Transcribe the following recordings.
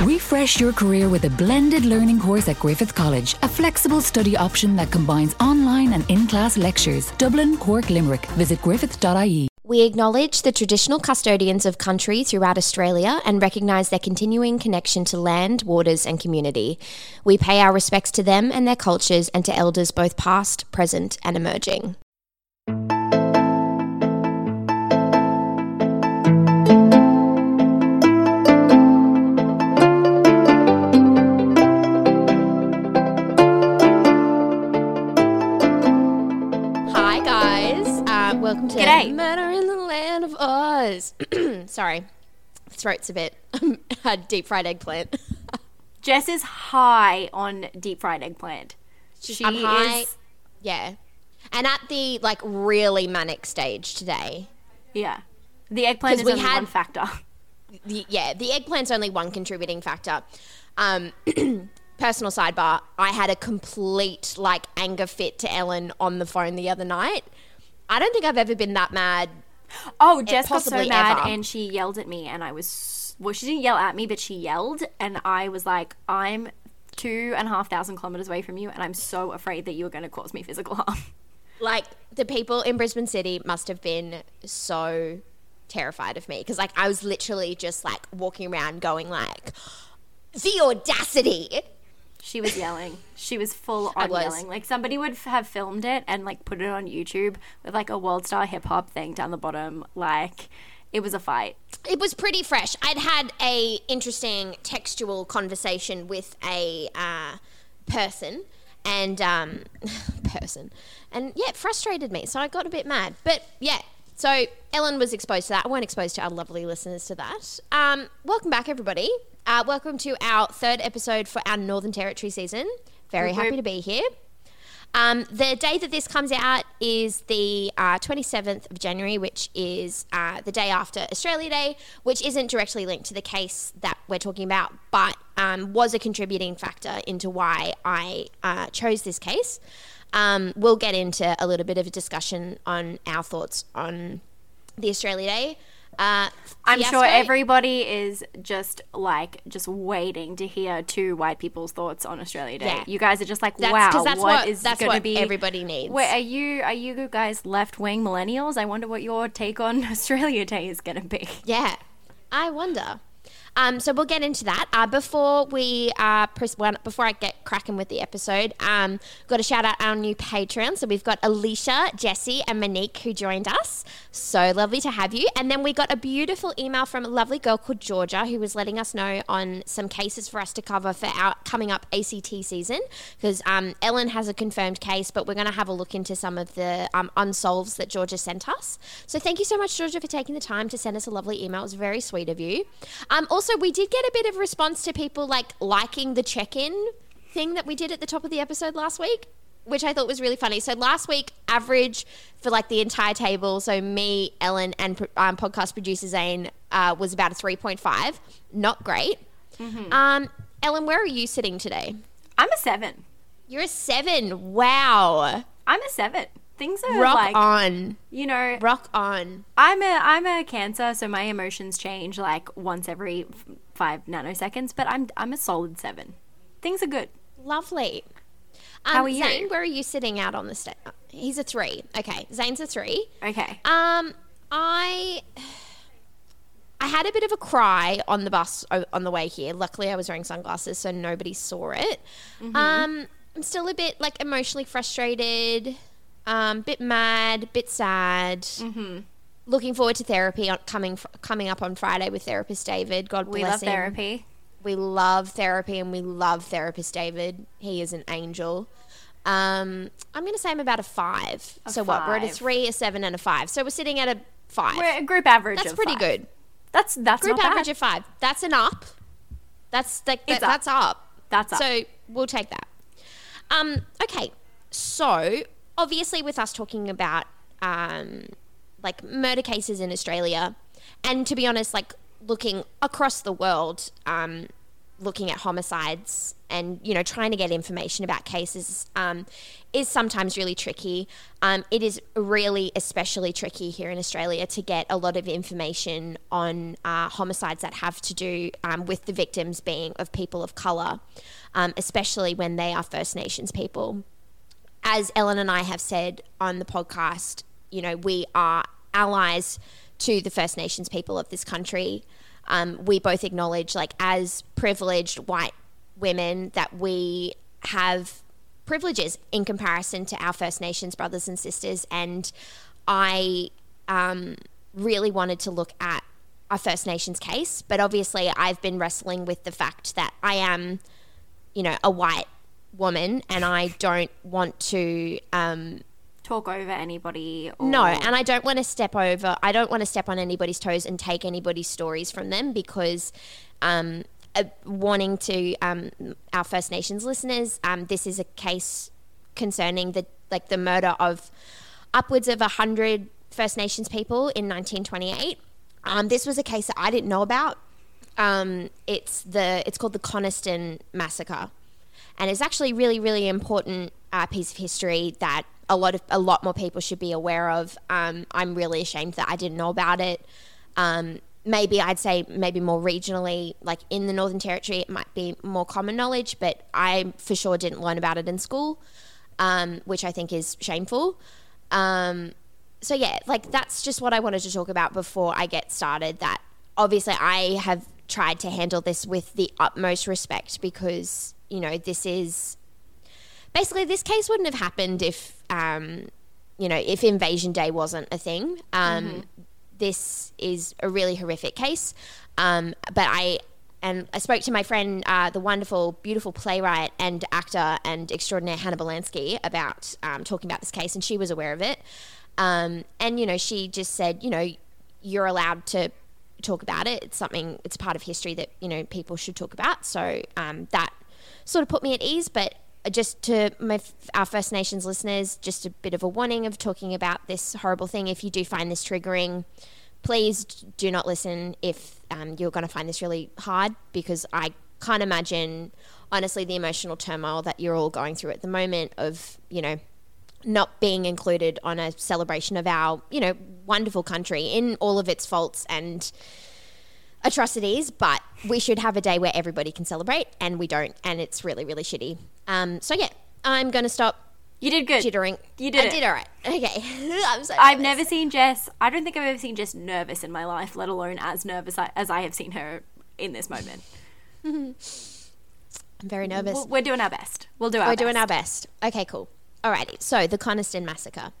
Refresh your career with a blended learning course at Griffith College, a flexible study option that combines online and in class lectures. Dublin, Cork, Limerick. Visit griffith.ie. We acknowledge the traditional custodians of country throughout Australia and recognise their continuing connection to land, waters, and community. We pay our respects to them and their cultures and to elders both past, present, and emerging. G'day. Murder in the Land of Oz. Sorry, throat's a bit a deep fried eggplant. Jess is high on deep fried eggplant. She I'm high, is yeah, and at the like really manic stage today. yeah. The eggplant is we only had- one factor. The, yeah, the eggplant's only one contributing factor. Um, personal sidebar: I had a complete like anger fit to Ellen on the phone the other night. I don't think I've ever been that mad. Oh, eh, Jess got so possibly mad ever. and she yelled at me, and I was well. She didn't yell at me, but she yelled, and I was like, "I'm two and a half thousand kilometers away from you, and I'm so afraid that you're going to cause me physical harm." like the people in Brisbane City must have been so terrified of me because like I was literally just like walking around going like the audacity. She was yelling. She was full on was. yelling. Like somebody would f- have filmed it and like put it on YouTube with like a world star hip hop thing down the bottom. Like it was a fight. It was pretty fresh. I'd had a interesting textual conversation with a uh, person and um, person, and yeah, it frustrated me. So I got a bit mad. But yeah, so Ellen was exposed to that. I weren't exposed to our lovely listeners to that. Um, welcome back, everybody. Uh, welcome to our third episode for our Northern Territory season. Very whoop. happy to be here. Um, the day that this comes out is the uh, 27th of January, which is uh, the day after Australia Day, which isn't directly linked to the case that we're talking about, but um, was a contributing factor into why I uh, chose this case. Um, we'll get into a little bit of a discussion on our thoughts on the Australia Day. Uh, I'm sure everybody is just like just waiting to hear two white people's thoughts on Australia Day. Yeah. You guys are just like, That's- wow, that's what what- is that's going to what be? everybody needs. Wait, are you are you guys left wing millennials? I wonder what your take on Australia Day is going to be. Yeah, I wonder. Um, so we'll get into that. Uh, before we uh, before I get cracking with the episode, um, got to shout out our new Patreon. So we've got Alicia, Jesse, and Monique who joined us. So lovely to have you. And then we got a beautiful email from a lovely girl called Georgia who was letting us know on some cases for us to cover for our coming up ACT season because um, Ellen has a confirmed case, but we're going to have a look into some of the um, unsolves that Georgia sent us. So thank you so much, Georgia, for taking the time to send us a lovely email. It was very sweet of you. Um, also, we did get a bit of response to people like liking the check-in thing that we did at the top of the episode last week. Which I thought was really funny. So last week, average for like the entire table, so me, Ellen, and um, podcast producer Zane uh, was about a three point five. Not great. Um, Ellen, where are you sitting today? I'm a seven. You're a seven. Wow. I'm a seven. Things are Rock like on. you know. Rock on. I'm a I'm a cancer, so my emotions change like once every five nanoseconds. But I'm I'm a solid seven. Things are good. Lovely. Um, How are you? Zane, where are you sitting out on the stage? He's a three. Okay. Zane's a three. Okay. Um, I I had a bit of a cry on the bus on the way here. Luckily, I was wearing sunglasses, so nobody saw it. Mm-hmm. Um, I'm still a bit like emotionally frustrated, um, bit mad, bit sad. Mm-hmm. Looking forward to therapy on, coming coming up on Friday with therapist David. God we bless love him. therapy. We love therapy and we love therapist David. He is an angel. Um, I'm going to say I'm about a five. so what? We're at a three, a seven, and a five. So we're sitting at a 5 We're a group average. that's pretty five. good. That's that's Group average bad. of five. That's an up. That's that, that- up. that's up. That's up. So we'll take that. Um, okay. So obviously, with us talking about um, like murder cases in Australia, and to be honest, like looking across the world, um, looking at homicides and you know trying to get information about cases um, is sometimes really tricky. Um, it is really especially tricky here in Australia to get a lot of information on uh, homicides that have to do um, with the victims being of people of color, um, especially when they are First Nations people. As Ellen and I have said on the podcast, you know we are allies to the First Nations people of this country um, we both acknowledge, like, as privileged white women, that we have privileges in comparison to our First Nations brothers and sisters. And I um, really wanted to look at a First Nations case, but obviously, I've been wrestling with the fact that I am, you know, a white woman and I don't want to. Um, Talk over anybody. Or... no, and I don't want to step over. I don't want to step on anybody's toes and take anybody's stories from them because, um, uh, warning to um, our First Nations listeners, um, this is a case concerning the like the murder of upwards of hundred First Nations people in 1928. Um, this was a case that I didn't know about. Um, it's the it's called the Coniston massacre, and it's actually really really important uh, piece of history that a lot of a lot more people should be aware of. Um, I'm really ashamed that I didn't know about it. Um, maybe I'd say maybe more regionally, like in the Northern Territory, it might be more common knowledge, but I for sure didn't learn about it in school, um, which I think is shameful. Um, so yeah, like that's just what I wanted to talk about before I get started. That obviously I have tried to handle this with the utmost respect because you know this is basically this case wouldn't have happened if um, you know if Invasion Day wasn't a thing. Um, mm-hmm. This is a really horrific case, um, but I and I spoke to my friend, uh, the wonderful, beautiful playwright and actor and extraordinaire Hannah Belansky about um, talking about this case, and she was aware of it. Um, and you know, she just said, you know, you're allowed to talk about it. It's something. It's a part of history that you know people should talk about. So um, that sort of put me at ease. But just to my, our First Nations listeners, just a bit of a warning of talking about this horrible thing. If you do find this triggering, please do not listen if um, you're going to find this really hard because I can't imagine, honestly, the emotional turmoil that you're all going through at the moment of, you know, not being included on a celebration of our, you know, wonderful country in all of its faults and atrocities, but we should have a day where everybody can celebrate, and we don't, and it's really, really shitty. Um, so yeah, I'm gonna stop. You did good. Jittering. You did. I it. did all right. Okay. I'm so. I've never seen Jess. I don't think I've ever seen Jess nervous in my life, let alone as nervous as I have seen her in this moment. I'm very nervous. We're doing our best. We'll do our. We're best. doing our best. Okay, cool. Alrighty. So the Coniston massacre.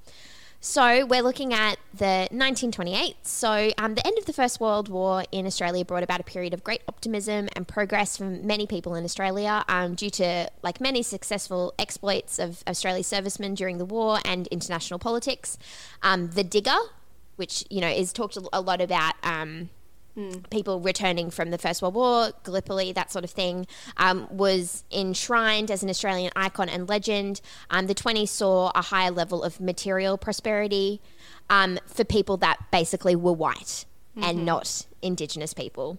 So we're looking at the 1928. So um, the end of the First World War in Australia brought about a period of great optimism and progress for many people in Australia um, due to like many successful exploits of Australia's servicemen during the war and international politics. Um, the Digger, which you know is talked a lot about. Um, Mm. people returning from the First World War, Gallipoli, that sort of thing, um, was enshrined as an Australian icon and legend. Um, the 20s saw a higher level of material prosperity um, for people that basically were white mm-hmm. and not Indigenous people.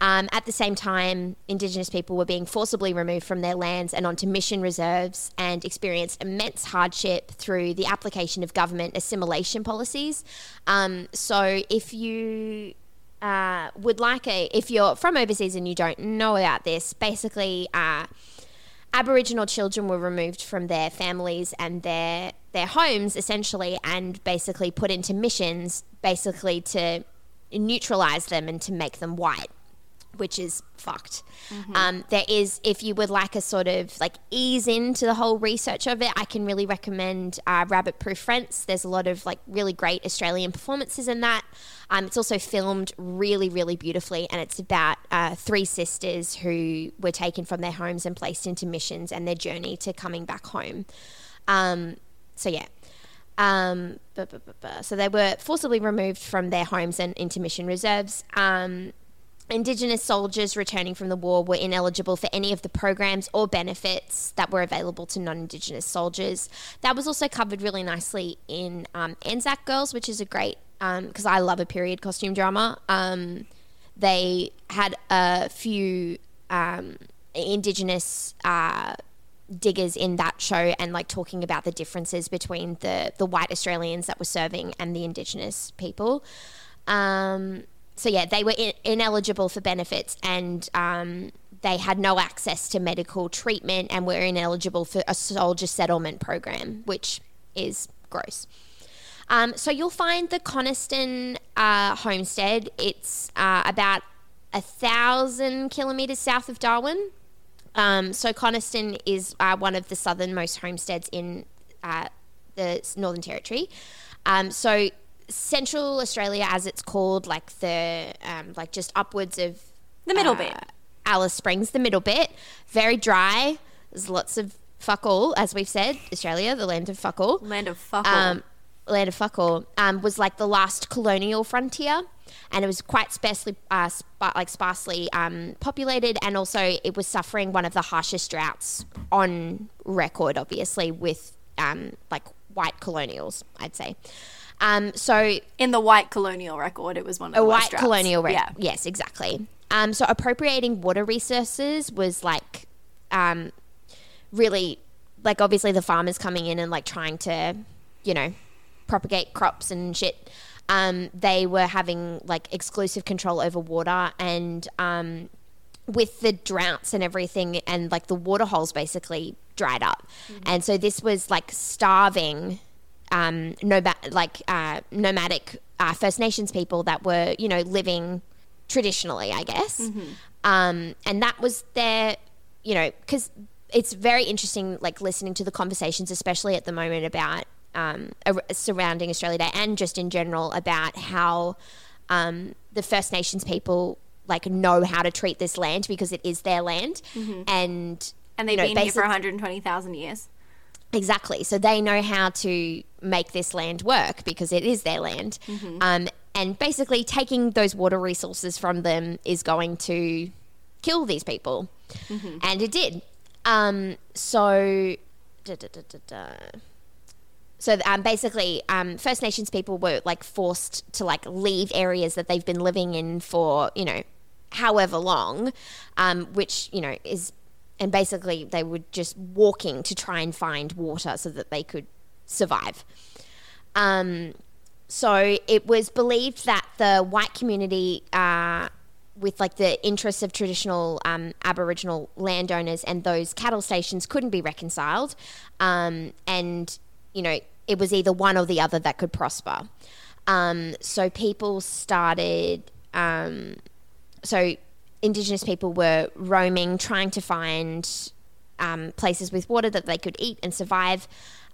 Um, at the same time, Indigenous people were being forcibly removed from their lands and onto mission reserves and experienced immense hardship through the application of government assimilation policies. Um, so, if you uh, would like a, if you're from overseas and you don't know about this, basically, uh, Aboriginal children were removed from their families and their their homes essentially, and basically put into missions, basically to neutralize them and to make them white which is fucked. Mm-hmm. Um, there is, if you would like a sort of like ease into the whole research of it, I can really recommend uh, Rabbit Proof Fence. There's a lot of like really great Australian performances in that. Um, it's also filmed really, really beautifully, and it's about uh, three sisters who were taken from their homes and placed into missions and their journey to coming back home. Um, so yeah. Um, so they were forcibly removed from their homes and into mission reserves. Indigenous soldiers returning from the war were ineligible for any of the programs or benefits that were available to non Indigenous soldiers. That was also covered really nicely in um, Anzac Girls, which is a great, because um, I love a period costume drama. Um, they had a few um, indigenous uh, diggers in that show and like talking about the differences between the the white Australians that were serving and the indigenous people. Um, so yeah, they were in- ineligible for benefits and um, they had no access to medical treatment and were ineligible for a soldier settlement program, which is gross. Um, so you'll find the Coniston uh, homestead. It's uh, about a thousand kilometers south of Darwin. Um, so Coniston is uh, one of the southernmost homesteads in uh, the Northern Territory. Um, so Central Australia, as it's called, like the um, like just upwards of The middle uh, bit. Alice Springs, the middle bit, very dry. There's lots of fuck all, as we've said. Australia, the land of fuck all Land of fuck all. um, land of fuck all, um, was like the last colonial frontier, and it was quite sparsely, uh, sp- like sparsely um, populated, and also it was suffering one of the harshest droughts on record, obviously with um, like white colonials, I'd say. Um, so In the white colonial record, it was one of a the white worst droughts. colonial record. Yeah. yes exactly um, so appropriating water resources was like um, really like obviously the farmers coming in and like trying to you know propagate crops and shit um, they were having like exclusive control over water and um, with the droughts and everything and like the water holes basically dried up and so this was like starving um, nomad, like uh, nomadic uh, First Nations people that were, you know, living traditionally, I guess. Um, and that was their, you know, because it's very interesting, like listening to the conversations, especially at the moment about um, surrounding Australia Day and just in general about how um, the First Nations people like know how to treat this land because it is their land, and And they've you know, been here for 120,000 years. Exactly. So they know how to make this land work because it is their land. Um, and basically, taking those water resources from them is going to kill these people. And it did. Um, so, da, da, da, da, da. So um, basically, um, First Nations people were like forced to like leave areas that they've been living in for you know however long, um, which you know is, and basically they were just walking to try and find water so that they could survive. Um, so it was believed that the white community, uh, with like the interests of traditional um, Aboriginal landowners and those cattle stations, couldn't be reconciled, um, and you know it was either one or the other that could prosper. Um, so people started. Um, so Indigenous people were roaming, trying to find um, places with water that they could eat and survive.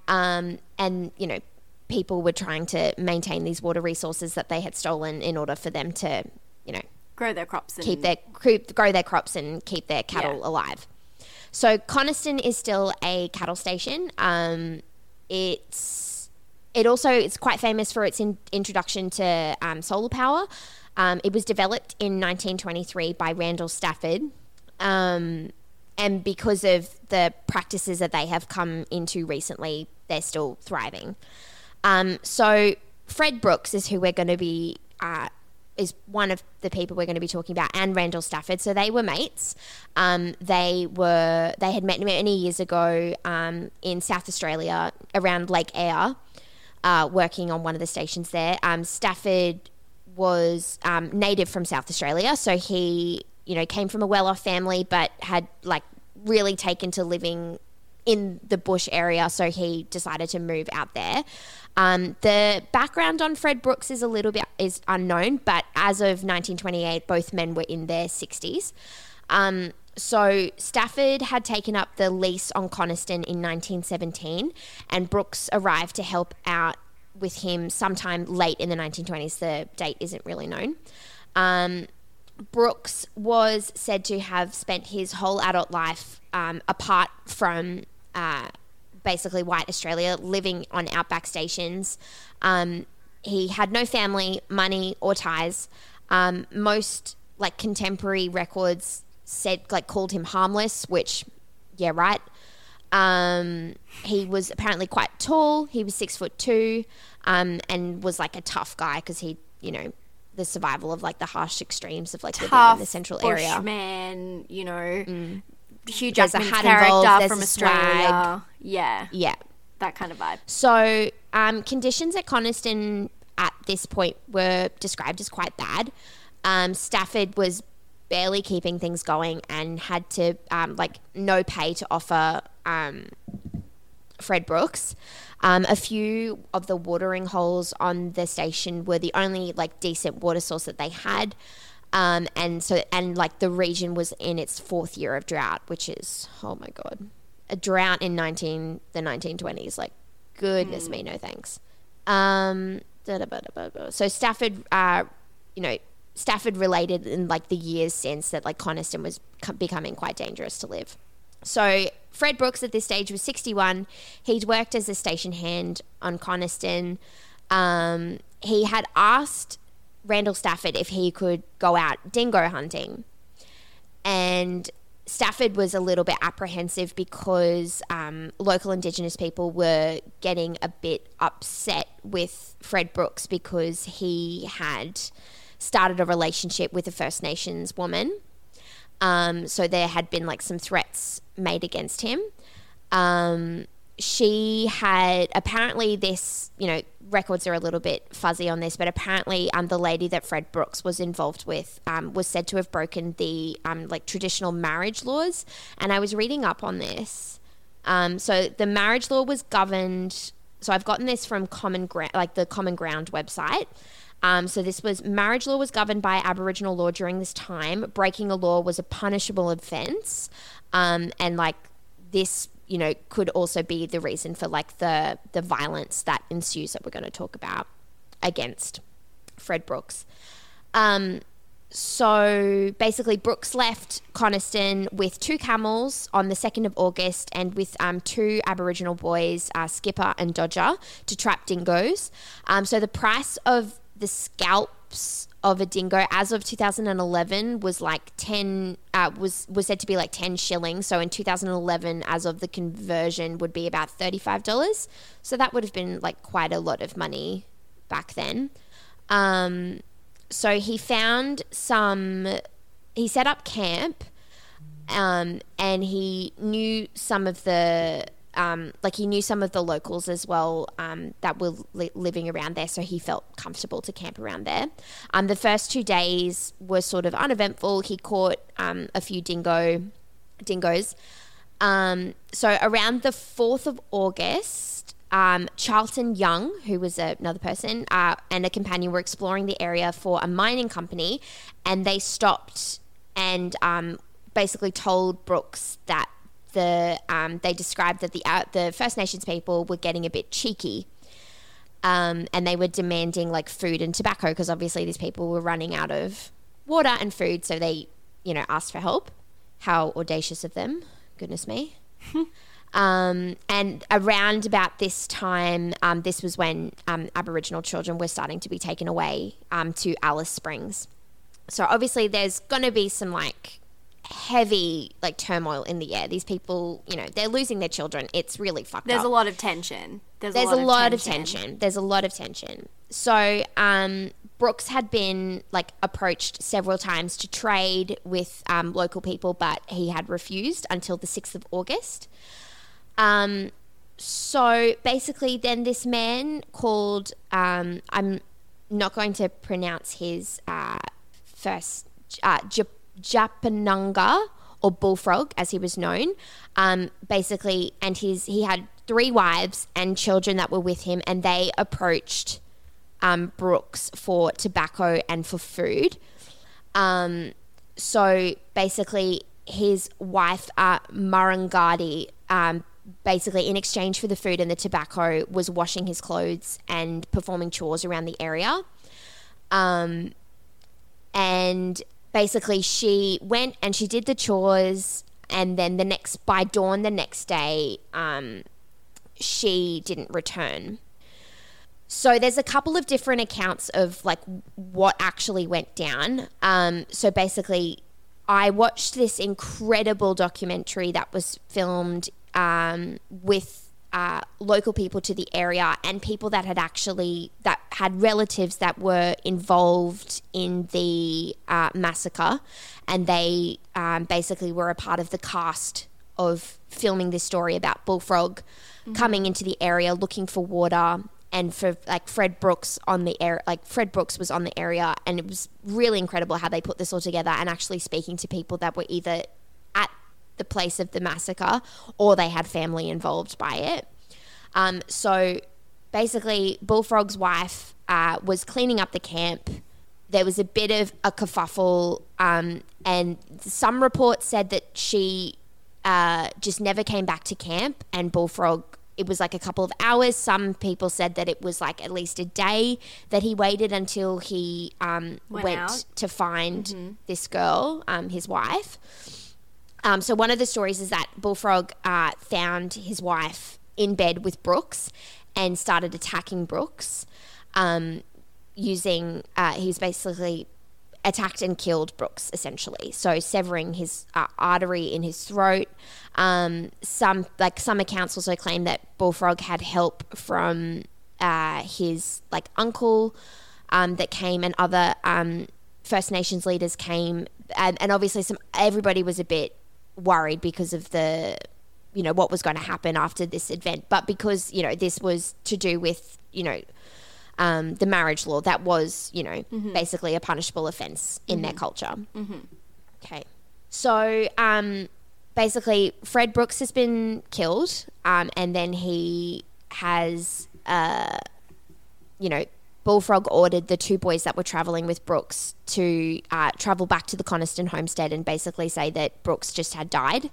Um, and, you know, people were trying to maintain these water resources that they had stolen in order for them to, you know, Grow their crops and keep their keep, grow their crops and keep their cattle Yeah. alive. So Coniston is still a cattle station. Um, it's it also it's quite famous for its in, introduction to um, solar power. Um, it was developed in 1923 by Randall Stafford, um, and because of the practices that they have come into recently, they're still thriving. Um, so Fred Brooks is who we're going to be uh, is one of the people we're going to be talking about, and Randall Stafford. So they were mates. Um, they were they had met many years ago um, in South Australia around Lake Eyre, uh, working on one of the stations there. Um, Stafford was um, native from South Australia, so he you know came from a well-off family, but had like really taken to living in the bush area, so he decided to move out there. Um, the background on Fred Brooks is a little bit is unknown, but as of 1928, both men were in their 60s. Um, so Stafford had taken up the lease on Coniston in 1917, and Brooks arrived to help out with him sometime late in the 1920s. The date isn't really known. Um, Brooks was said to have spent his whole adult life um, apart from uh, basically white Australia, living on outback stations. Um, he had no family, money, or ties. Um, most like contemporary records said like called him harmless, which yeah, right. Um, he was apparently quite tall. He was six foot two, um, and was like a tough guy because he, you know, the survival of like the harsh extremes of like living Tough in the central area. Mm. Bushman, you know, Hugh There's a Jackman's hat character involved, from a Australia. Yeah, Yeah. that kind of vibe. So, um, conditions at Coniston at this point were described as quite bad. Um, Stafford was barely keeping things going and had to, um, like, no pay to offer um, Fred Brooks. Um, a few of the watering holes on the station were the only, like, decent water source that they had. Um, and so, and like the region was in its fourth year of drought, which is, oh my God, a drought in 19, the 1920s. Like, goodness me, no thanks. Um, da, da, ba, da, ba, ba. so Stafford, uh, you know, Stafford related in like the years since that like Coniston was co- becoming quite dangerous to live. So Fred Brooks at this stage was 61. He'd worked as a station hand on Coniston. Um, he had asked Randall Stafford if he could go out dingo hunting. And Stafford was a little bit apprehensive because um, local Indigenous people were getting a bit upset with Fred Brooks because he had started a relationship with a First Nations woman. Um, so there had been like some threats made against him. Um, she had apparently this, you know, records are a little bit fuzzy on this, but apparently um, the lady that Fred Brooks was involved with um, was said to have broken the um, like traditional marriage laws. And I was reading up on this. Um, so the marriage law was governed. So I've gotten this from Common Ground, like the Common Ground website. Um, so this was marriage law was governed by Aboriginal law during this time. Breaking a law was a punishable offence, um, and like this, you know, could also be the reason for like the the violence that ensues that we're going to talk about against Fred Brooks. Um, so basically, Brooks left Coniston with two camels on the 2nd of August and with um, two Aboriginal boys, uh, Skipper and Dodger, to trap dingoes. Um, so the price of the scalps of a dingo as of 2011 was like 10 uh, was was said to be like 10 shillings. So in 2011 as of the conversion would be about $35 so that would have been like quite a lot of money back then. Um, so he found some he set up camp um, and he knew some of the um, like he knew some of the locals as well um, that were li- living around there, so he felt comfortable to camp around there. Um, the first two days were sort of uneventful. He caught um, a few dingo dingoes. Um, so around the fourth of August, um, Charlton Young, who was a, another person, uh, and a companion were exploring the area for a mining company, and they stopped and basically told Brooks that the um, they described that the uh, the First Nations people were getting a bit cheeky. Um, and they were demanding like food and tobacco because obviously these people were running out of water and food, so they, you know, asked for help. How audacious of them! Goodness me. Um, and around about this time, um, this was when um, Aboriginal children were starting to be taken away um, to Alice Springs. So obviously, there's going to be some like heavy like turmoil in the air. These people, you know, they're losing their children. It's really fucked up. There's up a lot of tension. There's, there's a lot, of tension. There's a lot of tension. So, um, Brooks had been like approached several times to trade with um, local people, but he had refused until the 6th of August. Um, so basically, then this man called, um, I'm not going to pronounce his uh, first, uh, Jap- Japananga or Bullfrog, as he was known. Um, basically, and his he had three wives and children that were with him, and they approached um, Brooks for tobacco and for food. Um, so basically, his wife uh, Murrungadi, um, basically in exchange for the food and the tobacco, was washing his clothes and performing chores around the area. Um, and basically she went and she did the chores and then the next by dawn the next day um, she didn't return. So there's a couple of different accounts of like what actually went down. Um, so basically i watched this incredible documentary that was filmed um, with uh, local people to the area and people that had actually that had relatives that were involved in the uh, massacre, and they um, basically were a part of the cast of filming this story about Bullfrog coming into the area looking for water. And for like Fred Brooks on the air, like Fred Brooks was on the area, and it was really incredible how they put this all together and actually speaking to people that were either the place of the massacre or they had family involved by it. Um, so basically, Bullfrog's wife uh, was cleaning up the camp. There was a bit of a kerfuffle, um, and some reports said that she uh, just never came back to camp, and Bullfrog. It was like a couple of hours. Some people said that it was like at least a day that he waited until he um, Went went, to find this girl, um, his wife. Um, so one of the stories is that Bullfrog uh, found his wife in bed with Brooks and started attacking Brooks, um, using uh, he's basically attacked and killed Brooks essentially. So severing his uh, artery in his throat. Um, some like some accounts also claim that Bullfrog had help from uh, his like uncle um, that came and other um, First Nations leaders came, and, and obviously some everybody was a bit worried because of the you know what was going to happen after this event, but because you know this was to do with you know um, the marriage law that was you know basically a punishable offense in their culture. Okay, so um, basically Fred Brooks has been killed, um, and then he has uh, you know, Bullfrog ordered the two boys that were traveling with Brooks to uh, travel back to the Coniston homestead and basically say that Brooks just had died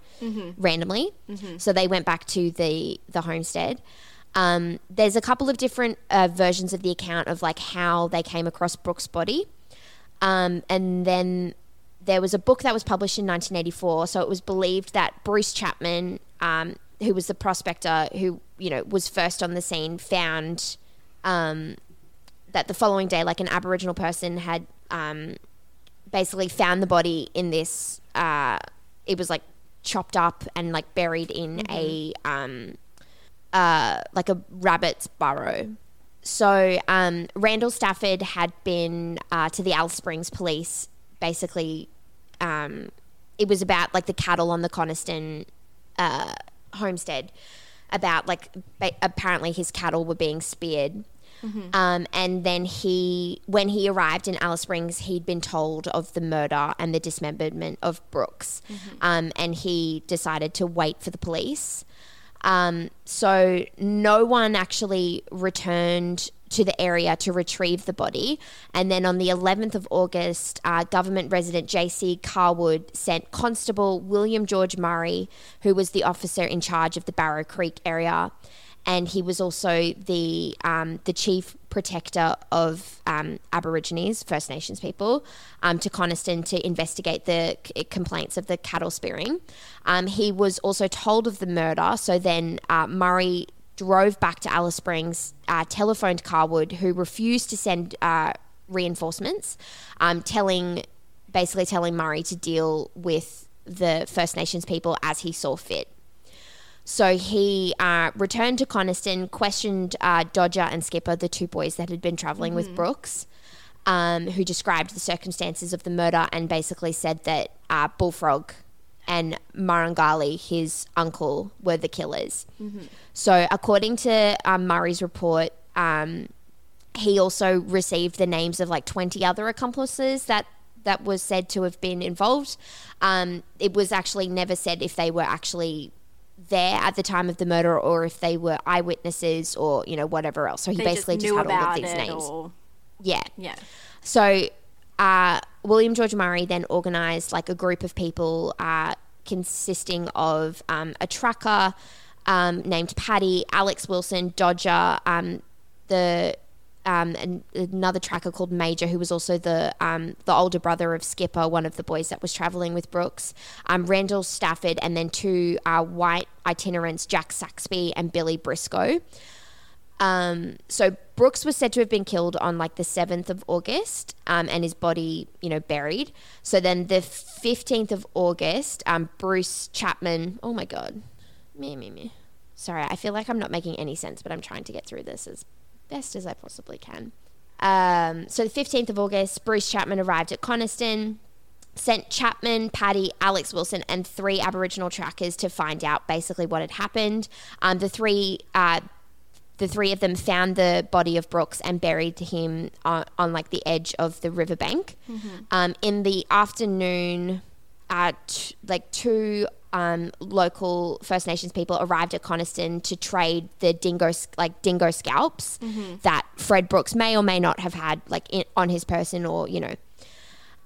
randomly. So they went back to the the homestead. Um, there's a couple of different uh, versions of the account of like how they came across Brooks' body, um, and then there was a book that was published in 1984. So it was believed that Bruce Chapman, um, who was the prospector who you know was first on the scene, found um, that the following day, like an Aboriginal person had um, basically found the body in this. Uh, it was like chopped up and like buried in a um, uh, like a rabbit's burrow. So um, Randall Stafford had been uh, to the Alice Springs police. Basically, um, it was about like the cattle on the Coniston uh, homestead. About like ba- apparently his cattle were being speared. Um, and then he, when he arrived in Alice Springs, he'd been told of the murder and the dismemberment of Brooks, um, and he decided to wait for the police. Um, so no one actually returned to the area to retrieve the body. And then on the 11th of August, uh, government resident JC Cawood sent Constable William George Murray, who was the officer in charge of the Barrow Creek area. And he was also the um, the chief protector of um, Aborigines, First Nations people, um, to Coniston to investigate the c- complaints of the cattle spearing. Um, he was also told of the murder, so then uh, Murray drove back to Alice Springs, uh, telephoned Cawood, who refused to send uh, reinforcements, um, telling basically telling Murray to deal with the First Nations people as he saw fit. So he uh, returned to Coniston, questioned uh, Dodger and Skipper, the two boys that had been traveling with Brooks, um, who described the circumstances of the murder and basically said that uh, Bullfrog and Marangali, his uncle, were the killers. So, according to um, Murray's report, um, he also received the names of like 20 other accomplices that that was said to have been involved. Um, it was actually never said if they were actually there at the time of the murder or if they were eyewitnesses or you know whatever else. So he They basically just just, had all of these names. or Yeah. yeah. So uh, William George Murray then organised like a group of people uh, consisting of um, a tracker um, named Paddy, Alex Wilson, Dodger, um, the um, and another tracker called Major, who was also the um, the older brother of Skipper, one of the boys that was traveling with Brooks, um, Randall Stafford, and then two uh, white itinerants, Jack Saxby and Billy Briscoe. Um, so Brooks was said to have been killed on like the 7th of August um, and his body, you know, buried. So then the 15th of August, um, Bruce Chapman, oh my God, me, me, me. sorry, I feel like I'm not making any sense, but I'm trying to get through this as best as I possibly can. Um, so the 15th of August, Bruce Chapman arrived at Coniston, sent Chapman, Paddy, Alex Wilson, and three Aboriginal trackers to find out basically what had happened. Um, the three. Uh, the three of them found the body of Brooks and buried him on, on like the edge of the riverbank. Um, in the afternoon, at like two um, local First Nations people arrived at Coniston to trade the dingo like dingo scalps that Fred Brooks may or may not have had like in, on his person or you know.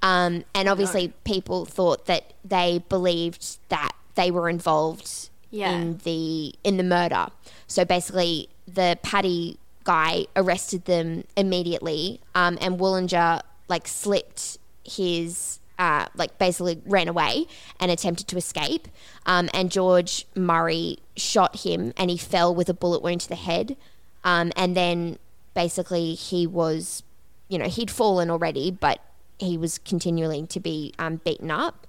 Um, and obviously, people thought that they believed that they were involved Yeah. in the in the murder. So basically, the Paddy guy arrested them immediately, um, and Woolinger like slipped his uh, like basically ran away and attempted to escape. Um, and George Murray shot him, and he fell with a bullet wound to the head. Um, and then basically he was, you know, he'd fallen already, but he was continuing to be um, beaten up.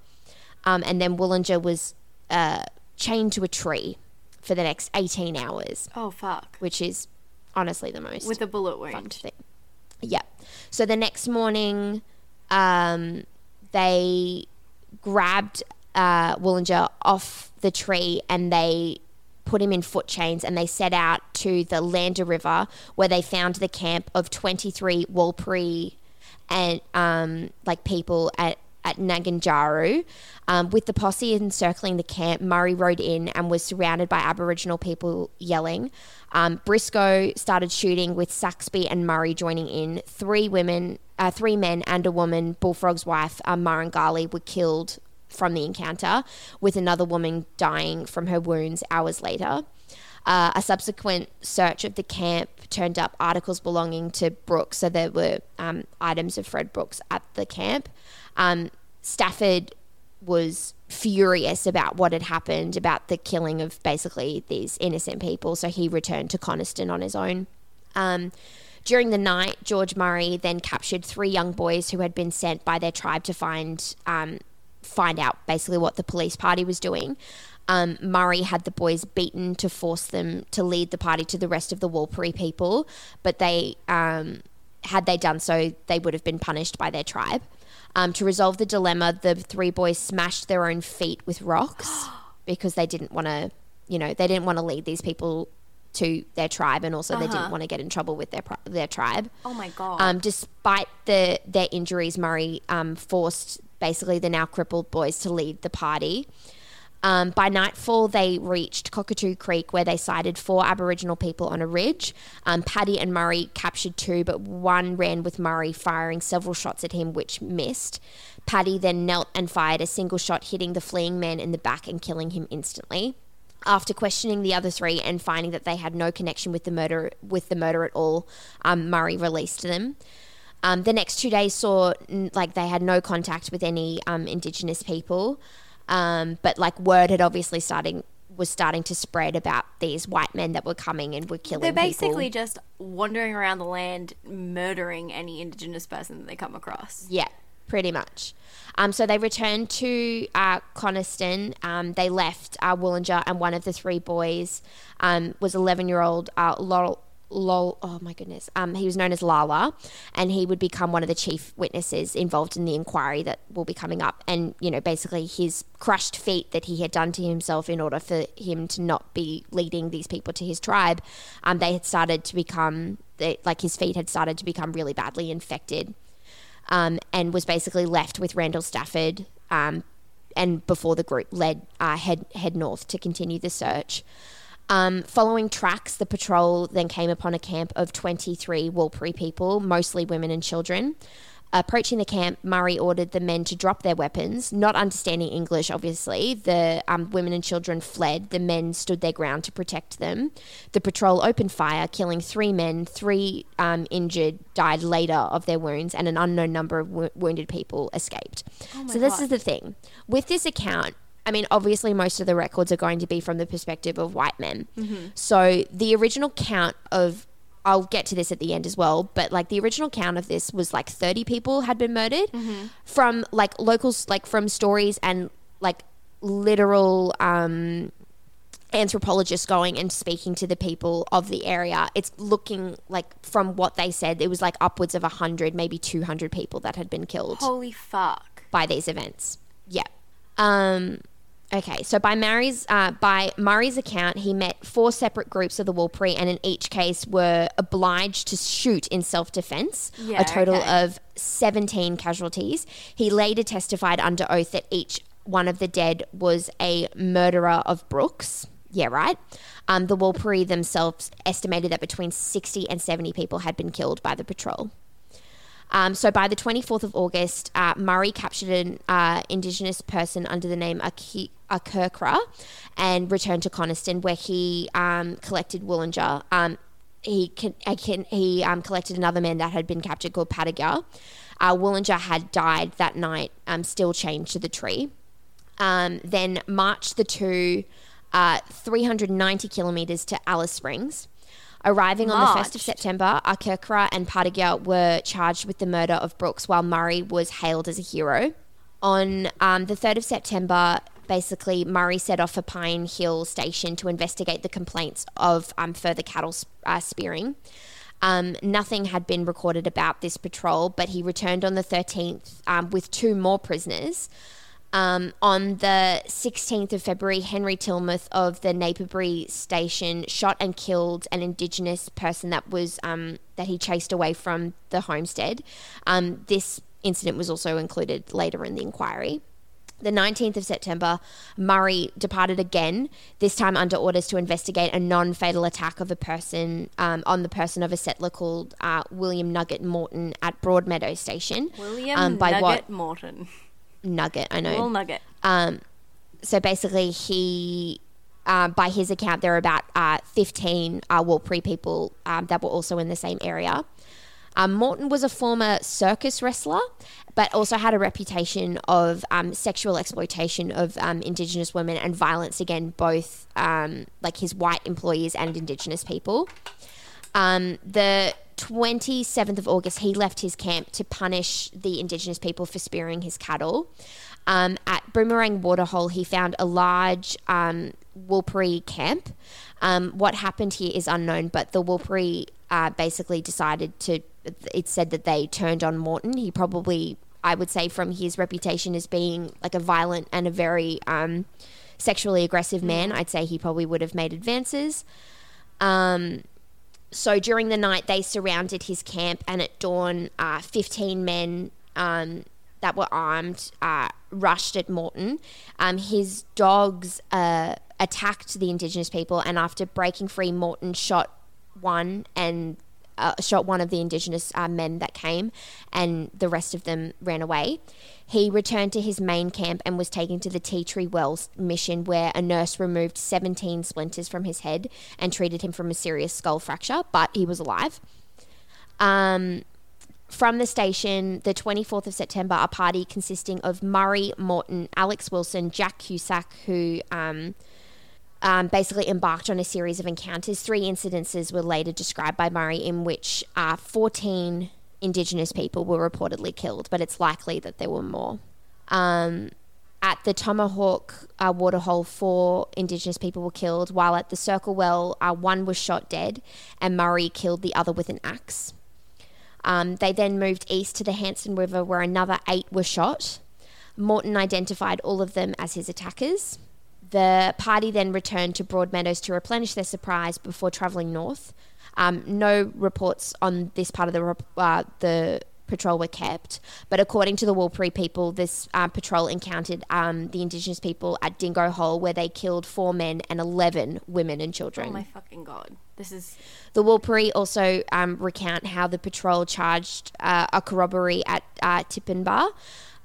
Um, and then Woolinger was uh, chained to a tree for the next 18 hours, Oh fuck. which is honestly the most With a bullet wound. thing. Yeah. So the next morning, um, they grabbed uh, off the tree and they put him in foot chains and they set out to the Lander River where they found the camp of 23 Walpuri and um, like people at at Naganjaru. Um, with the posse encircling the camp, Murray rode in and was surrounded by Aboriginal people yelling. Um, Briscoe started shooting with Saxby and Murray joining in. Three women, uh, three men, and a woman, Bullfrog's wife, uh, Marangali, were killed from the encounter, with another woman dying from her wounds hours later. Uh, a subsequent search of the camp turned up articles belonging to Brooks, so there were um, items of Fred Brooks at the camp. Um, Stafford was furious about what had happened, about the killing of basically these innocent people, so he returned to Coniston on his own. Um, during the night, George Murray then captured three young boys who had been sent by their tribe to find um, find out basically what the police party was doing. Um, Murray had the boys beaten to force them to lead the party to the rest of the Walpuri people, but they um, had they done so, they would have been punished by their tribe. Um, to resolve the dilemma, the three boys smashed their own feet with rocks because they didn't want to, you know, they didn't want to lead these people to their tribe, and also they didn't want to get in trouble with their their tribe. Oh my god. Um, despite the their injuries, Murray um, forced basically the now crippled boys to lead the party. Um, by nightfall, they reached Cockatoo Creek, where they sighted four Aboriginal people on a ridge. Um, Paddy and Murray captured two, but one ran with Murray, firing several shots at him, which missed. Paddy then knelt and fired a single shot, hitting the fleeing man in the back and killing him instantly. After questioning the other three and finding that they had no connection with the murder with the murder at all, um, Murray released them. Um, the next two days saw like they had no contact with any um, Indigenous people, um, but like word had obviously starting was starting to spread about these white men that were coming and were killing. They're basically people. just wandering around the land, murdering any indigenous person that they come across. Yeah, pretty much. Um, so they returned to uh, Coniston. Um, they left uh, and one of the three boys um, was 11 year old uh, Laurel. Lol, oh my goodness. Um, he was known as Lala, and he would become one of the chief witnesses involved in the inquiry that will be coming up. And, you know, basically his crushed feet that he had done to himself in order for him to not be leading these people to his tribe, um, they had started to become, they, like his feet had started to become really badly infected um, and was basically left with Randall Stafford. Um, and before the group led uh, head head north to continue the search. Um, following tracks, the patrol then came upon a camp of 23 Walpuri people, mostly women and children. Approaching the camp, Murray ordered the men to drop their weapons. Not understanding English, obviously, the um, women and children fled. The men stood their ground to protect them. The patrol opened fire, killing three men. Three um, injured died later of their wounds, and an unknown number of wo- wounded people escaped. so, this is the thing. With this account, I mean, obviously, most of the records are going to be from the perspective of white men. So, the original count of I'll get to this at the end as well, but like the original count of this was like 30 people had been murdered from like locals, like from stories and like literal um, anthropologists going and speaking to the people of the area, it's looking like from what they said, it was like upwards of 100, maybe 200 people that had been killed Holy fuck. by these events. Yeah. Um, okay, so by Murray's uh, by Murray's account, he met four separate groups of the Walpuris, and in each case were obliged to shoot in self defense. Yeah, a total okay. of seventeen casualties. He later testified under oath that each one of the dead was a murderer of Brooks. Yeah, right. Um, the Walpuris themselves estimated that between sixty and seventy people had been killed by the patrol. Um, so by the 24th of August, uh, Murray captured an uh, Indigenous person under the name Aki- Akirkra and returned to Coniston, where he um, collected Woollinger. Um, he can, can, he um, collected another man that had been captured called Patagar. Uh, had died that night, um, still chained to the tree. Um, then marched the two uh, 390 kilometres to Alice Springs. Arriving on the 1st of September, Akirkra and Patagia were charged with the murder of Brooks, while Murray was hailed as a hero. On um, the 3rd of September, basically, Murray set off for Pine Hill Station to investigate the complaints of um, further cattle uh, spearing. Um, nothing had been recorded about this patrol, but he returned on the 13th um, with two more prisoners. Um, on the 16th of February, Henry Tilmouth of the Napperby station shot and killed an Indigenous person that was um, that he chased away from the homestead. Um, this incident was also included later in the inquiry. The 19th of September, Murray departed again, this time under orders to investigate a non fatal attack of a person um, on the person of a settler called uh, William Nugget Morton at Broadmeadow Station. William um, by Nugget what Morton. Nugget? I know. Little Nugget. Um, so basically, he, uh, by his account, there are about uh, 15 uh, people um, that were also in the same area. Um, Morton was a former circus wrestler, but also had a reputation of um, sexual exploitation of um, Indigenous women and violence against both um, like his white employees and Indigenous people. Um, the 27th of August, he left his camp to punish the Indigenous people for spearing his cattle. Um, at Boomerang Waterhole, he found a large um, camp. Um, what happened here is unknown, but the Walpuris uh, basically decided to. It said that they turned on Morton. He probably, I would say, from his reputation as being like a violent and a very um, sexually aggressive man, I'd say he probably would have made advances. Um, so during the night, they surrounded his camp, and at dawn, uh, 15 men um, that were armed uh, rushed at Morton. Um, his dogs uh, attacked the Indigenous people, and after breaking free, Morton shot one and uh, shot one of the Indigenous uh, men that came, and the rest of them ran away. He returned to his main camp and was taken to the Tea Tree Wells mission, where a nurse removed 17 splinters from his head and treated him from a serious skull fracture, but he was alive. Um, from the station, the 24th of September, a party consisting of Murray Morton, Alex Wilson, Jack Cusack, who um, um, basically embarked on a series of encounters. Three incidences were later described by Murray in which uh, 14 Indigenous people were reportedly killed, but it's likely that there were more. Um, at the Tomahawk uh, Waterhole, four Indigenous people were killed, while at the Circle Well, uh, one was shot dead, and Murray killed the other with an axe. Um, they then moved east to the Hanson River, where another eight were shot. Morton identified all of them as his attackers. The party then returned to Broadmeadows to replenish their supplies before travelling north. Um, no reports on this part of the uh, the patrol were kept, but according to the Walpuris people, this uh, patrol encountered um, the Indigenous people at Dingo Hole, where they killed four men and eleven women and children. Oh my fucking god. This is The Walpuris also um, recount how the patrol charged uh, a corroboree at uh,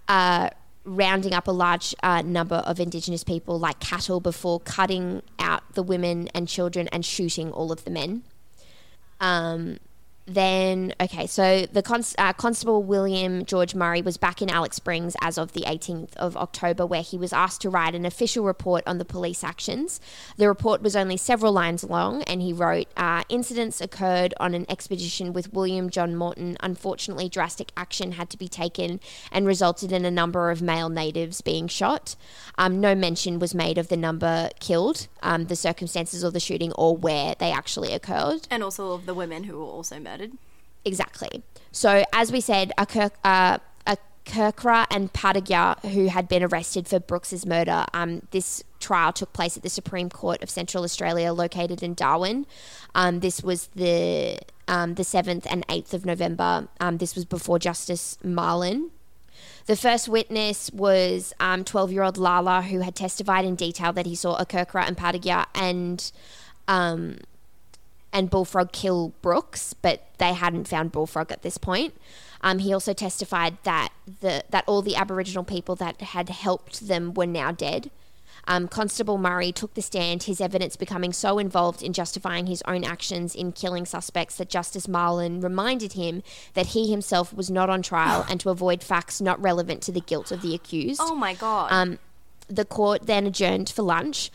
uh, rounding up a large uh, number of Indigenous people like cattle before cutting out the women and children and shooting all of the men. Um, then, okay, so the const- uh, Constable William George Murray was back in Alice Springs as of the 18th of October, where he was asked to write an official report on the police actions. The report was only several lines long, and he wrote uh, Incidents occurred on an expedition with William John Morton. Unfortunately, drastic action had to be taken and resulted in a number of male natives being shot. Um, no mention was made of the number killed, um, the circumstances of the shooting, or where they actually occurred. And also of the women who were also murdered. Exactly. So, as we said, a, Kirk, uh, a Kirkra and Padagya, who had been arrested for Brooks's murder, um, this trial took place at the Supreme Court of Central Australia, located in Darwin. Um, this was the um, the seventh and eighth of November. Um, this was before Justice Marlin. The first witness was 12 year old Lala, who had testified in detail that he saw a Kirkra and Padagya and um, and Bullfrog kill Brooks, but they hadn't found Bullfrog at this point. Um, he also testified that the that all the Aboriginal people that had helped them were now dead. Um, Constable Murray took the stand, his evidence becoming so involved in justifying his own actions in killing suspects that Justice Marlin reminded him that he himself was not on trial and to avoid facts not relevant to the guilt of the accused. Oh my god. Um, the court then adjourned for lunch.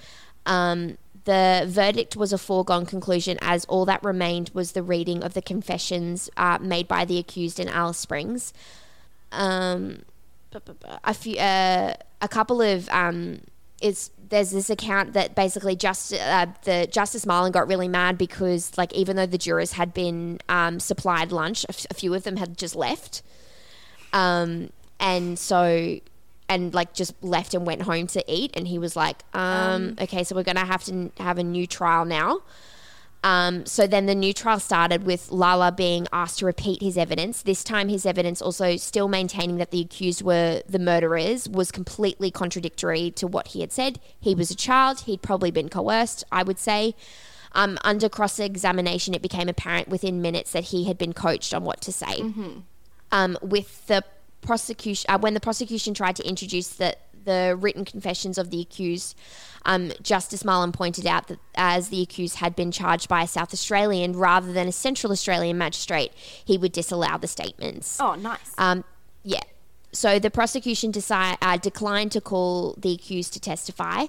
Um, the verdict was a foregone conclusion as all that remained was the reading of the confessions uh, made by the accused in Alice Springs. Um, a few, uh, a couple of um, it's there's this account that basically just uh, the Justice Marlin got really mad because like even though the jurors had been um, supplied lunch, a, f- a few of them had just left, um, and so and like just left and went home to eat. And he was like, um, okay, so we're going to have to have a new trial now. Um, so then the new trial started with Lala being asked to repeat his evidence. This time, his evidence also still maintaining that the accused were the murderers was completely contradictory to what he had said. He was a child, he'd probably been coerced, I would say. Um, under cross examination, it became apparent within minutes that he had been coached on what to say. Um, with the prosecution, uh, when the prosecution tried to introduce the the written confessions of the accused, um, Justice Marlin pointed out that as the accused had been charged by a South Australian rather than a Central Australian magistrate, he would disallow the statements. oh, nice. Um, yeah. So the prosecution decide, uh, declined to call the accused to testify.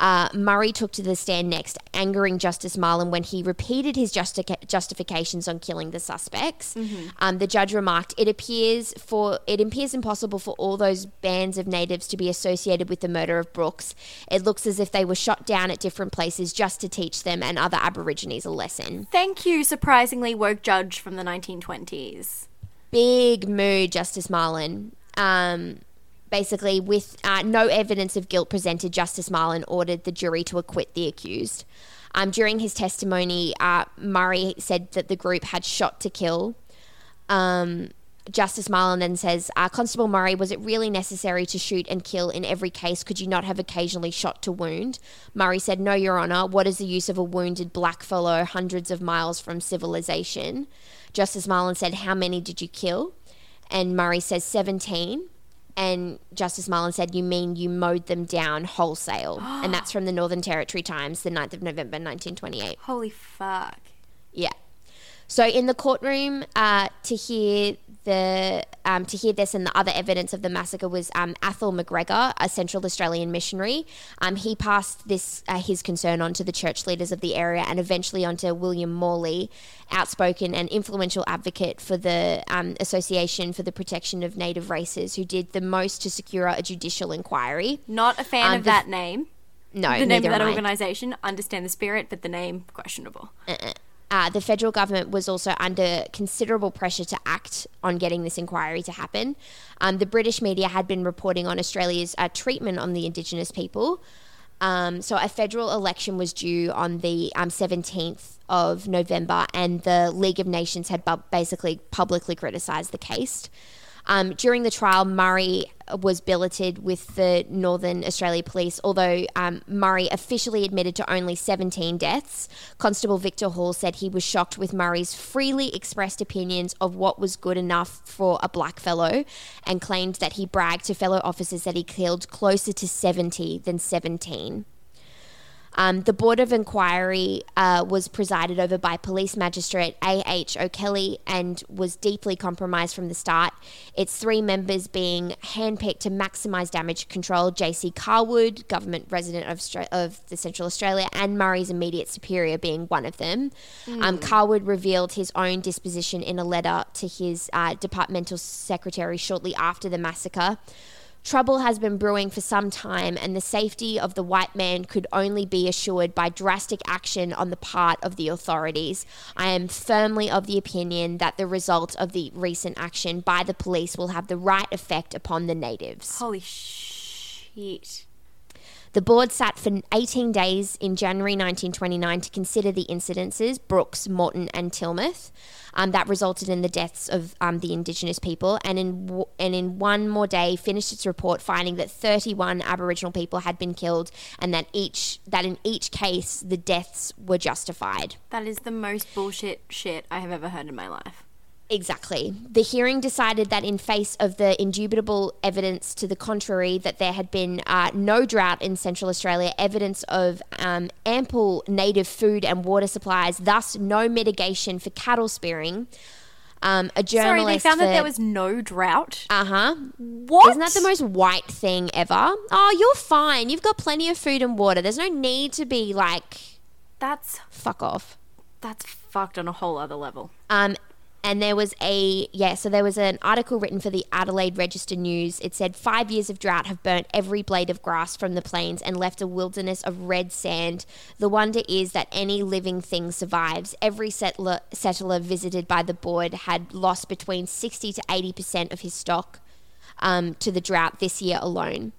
Uh, Murray took to the stand next, angering Justice Marlin when he repeated his justi- justifications on killing the suspects. Um, the judge remarked, "It appears for it appears impossible for all those bands of natives to be associated with the murder of Brooks. It looks as if they were shot down at different places just to teach them and other Aborigines a lesson." Thank you, surprisingly woke judge from the 1920s. big mood, Justice Marlin. Um, basically, with uh, no evidence of guilt presented, Justice Marlin ordered the jury to acquit the accused. Um, during his testimony, uh, Murray said that the group had shot to kill. Um, Justice Marlin then says, uh, Constable Murray, was it really necessary to shoot and kill in every case? Could you not have occasionally shot to wound? Murray said, No, Your Honour. What is the use of a wounded blackfellow hundreds of miles from civilization? Justice Marlin said, How many did you kill? And Murray says, 17. And Justice Marlin said, You mean you mowed them down wholesale? and that's from the Northern Territory Times, the 9th of November, 1928. Holy fuck. Yeah. So in the courtroom, uh, to hear the um, to hear this and the other evidence of the massacre was um, Athol McGregor, a Central Australian missionary. Um, he passed this uh, his concern on to the church leaders of the area and eventually onto William Morley, outspoken and influential advocate for the um, Association for the Protection of Native Races, who did the most to secure a judicial inquiry. Not a fan Um, of the- that name. No, The name of that organization. Understand the spirit, but the name questionable. Uh, the federal government was also under considerable pressure to act on getting this inquiry to happen. Um, the British media had been reporting on Australia's uh, treatment on the Indigenous people. Um, so a federal election was due on the um, 17th of November, and the League of Nations had bu- basically publicly criticised the case. Um, during the trial, Murray was billeted with the Northern Australia Police, although um, Murray officially admitted to only 17 deaths. Constable Victor Hall said he was shocked with Murray's freely expressed opinions of what was good enough for a black fellow and claimed that he bragged to fellow officers that he killed closer to 70 than 17. Um, the Board of Inquiry uh, was presided over by Police Magistrate A.H. O'Kelly and was deeply compromised from the start. Its three members being handpicked to maximise damage control J.C. Cawood, government resident of, of the Central Australia, and Murray's immediate superior being one of them. Um, Cawood revealed his own disposition in a letter to his uh, departmental secretary shortly after the massacre. Trouble has been brewing for some time, and the safety of the white man could only be assured by drastic action on the part of the authorities. I am firmly of the opinion that the result of the recent action by the police will have the right effect upon the natives. Holy shit. The board sat for 18 days in January 1929 to consider the incidences, Brooks, Morton, and Tilmouth, um, that resulted in the deaths of um, the Indigenous people, and in w- and in one more day finished its report finding that 31 Aboriginal people had been killed, and that each that in each case the deaths were justified. That is the most bullshit shit I have ever heard in my life. Exactly. The hearing decided that, in face of the indubitable evidence to the contrary, that there had been uh, no drought in Central Australia, evidence of um, ample native food and water supplies, thus no mitigation for cattle spearing. Um, a journalist. Sorry, they found that there was no drought. Uh huh. What? Isn't that the most white thing ever? Oh, you're fine. You've got plenty of food and water. There's no need to be like, That's fuck off. that's fucked on a whole other level. Um, and there was a yeah, so there was an article written for the Adelaide Register News. It said five years of drought have burnt every blade of grass from the plains and left a wilderness of red sand. The wonder is that any living thing survives. Every settler settler visited by the board had lost between sixty to eighty percent of his stock um, to the drought this year alone.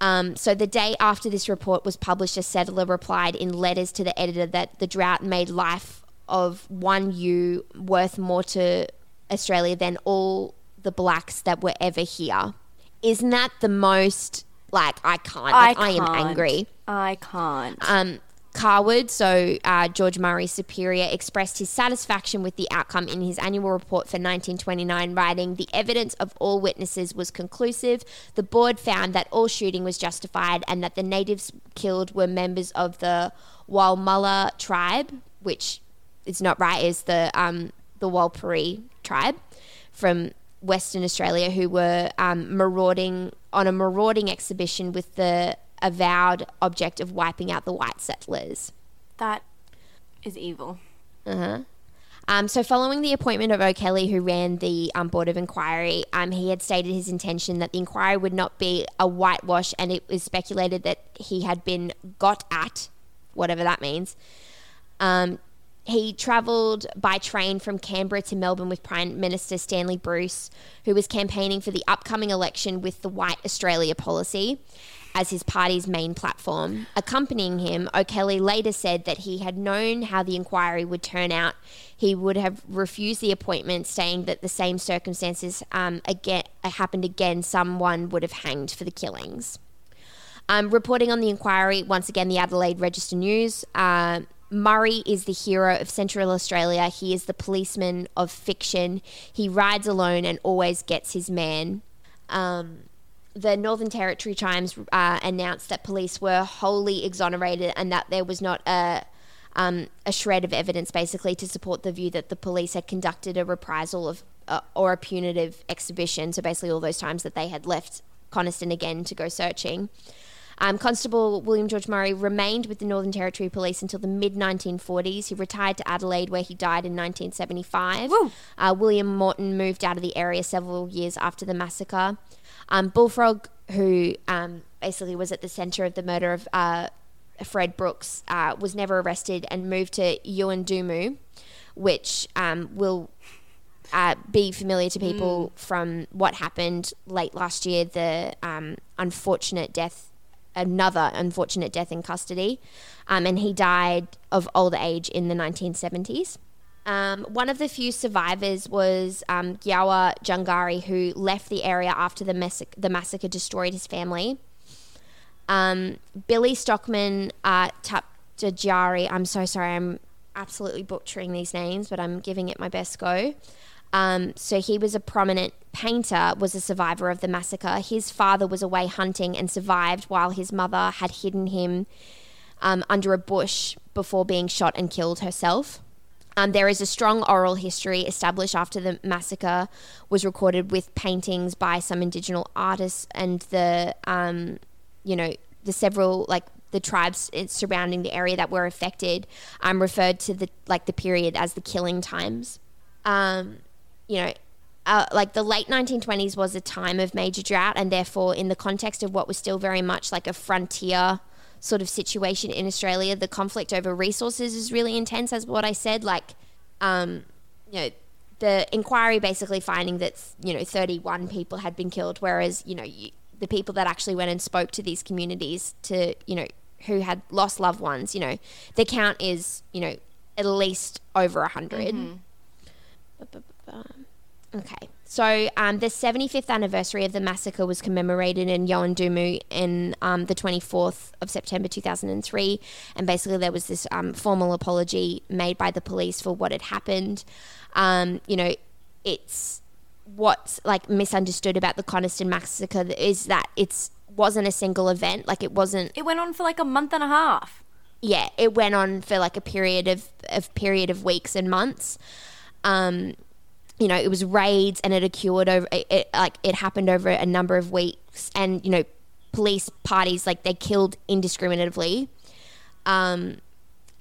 Um, so the day after this report was published, a settler replied in letters to the editor that the drought made life of one ewe worth more to Australia than all the blacks that were ever here. Isn't that the most like I can't? Like, I, am can't. angry. I can't. Um, Cawood, so uh, George Murray's superior, expressed his satisfaction with the outcome in his annual report for 1929, writing, The evidence of all witnesses was conclusive. The board found that all shooting was justified and that the natives killed were members of the Walmulla tribe, which is not right, is the, um, the Walpuri tribe from Western Australia who were um, marauding on a marauding exhibition with the avowed object of wiping out the white settlers. that is evil. Uh Um, so, following the appointment of O'Kelly, who ran the um, Board of Inquiry, um, he had stated his intention that the inquiry would not be a whitewash, and it was speculated that he had been got at, whatever that means. He travelled by train from Canberra to Melbourne with Prime Minister Stanley Bruce, who was campaigning for the upcoming election with the White Australia policy as his party's main platform. Accompanying him, O'Kelly later said that he had known how the inquiry would turn out. He would have refused the appointment, saying that the same circumstances um, again happened again. Someone would have hanged for the killings. Um, reporting on the inquiry, once again, the Adelaide Register News. Uh, Murray is the hero of Central Australia. He is the policeman of fiction. He rides alone and always gets his man. Um, the Northern Territory Times uh, announced that police were wholly exonerated and that there was not a um, a shred of evidence, basically, to support the view that the police had conducted a reprisal of uh, or a punitive exhibition. So basically, all those times that they had left Coniston again to go searching. Um, Constable William George Murray remained with the Northern Territory Police until the mid 1940s. He retired to Adelaide, where he died in 1975. Uh, William Morton moved out of the area several years after the massacre. Um, Bullfrog, who um, basically was at the centre of the murder of uh, Fred Brooks, uh, was never arrested and moved to Yuendumu, which um, will uh, be familiar to people from what happened late last year the um, unfortunate death, another unfortunate death in custody. Um, and he died of old age in the 1970s. Um, one of the few survivors was um, Gyawa Jungari, who left the area after the, massac- the massacre destroyed his family. Um, Billy Stockman uh, Tapdajari, I'm so sorry, I'm absolutely butchering these names, but I'm giving it my best go. Um, so he was a prominent painter, was a survivor of the massacre. His father was away hunting and survived while his mother had hidden him um, under a bush before being shot and killed herself. Um, there is a strong oral history established after the massacre was recorded with paintings by some Indigenous artists and the, um, you know, the several like the tribes surrounding the area that were affected. Um, referred to the like the period as the killing times. Um, you know, uh, like the late 1920s was a time of major drought, and therefore, in the context of what was still very much like a frontier sort of situation in Australia, the conflict over resources is really intense, as what I said. Like, um, you know, the inquiry basically finding that you know 31 people had been killed, whereas you know you, the people that actually went and spoke to these communities to you know who had lost loved ones, you know, the count is you know at least over a 100 mm-hmm. Okay. So um, the 75th anniversary of the massacre was commemorated in Yuendumu in um, the 24th of September 2003. And basically there was this um, formal apology made by the police for what had happened. Um, you know, it's what's like misunderstood about the Coniston massacre is that it's wasn't a single event. Like it wasn't. It went on for like a month and a half. Yeah, it went on for like a period of, of period of weeks and months. Um, you know, it was raids and it occurred over, it, it, like it happened over a number of weeks, and you know, police parties like they killed indiscriminately. Um,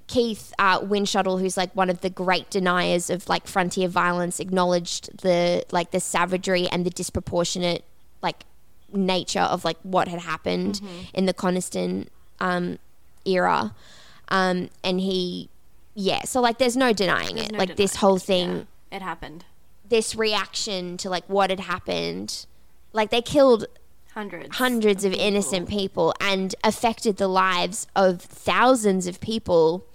Keith uh, Windschuttle, who's like one of the great deniers of like frontier violence, acknowledged the like the savagery and the disproportionate like nature of like what had happened mm-hmm. in the Coniston um, era, um, and he, yeah, so like there's no denying there's it. No like denying this whole thing, yeah, it happened this reaction to like what had happened. Like they killed hundreds hundreds of, of innocent people. and affected the lives of thousands of people.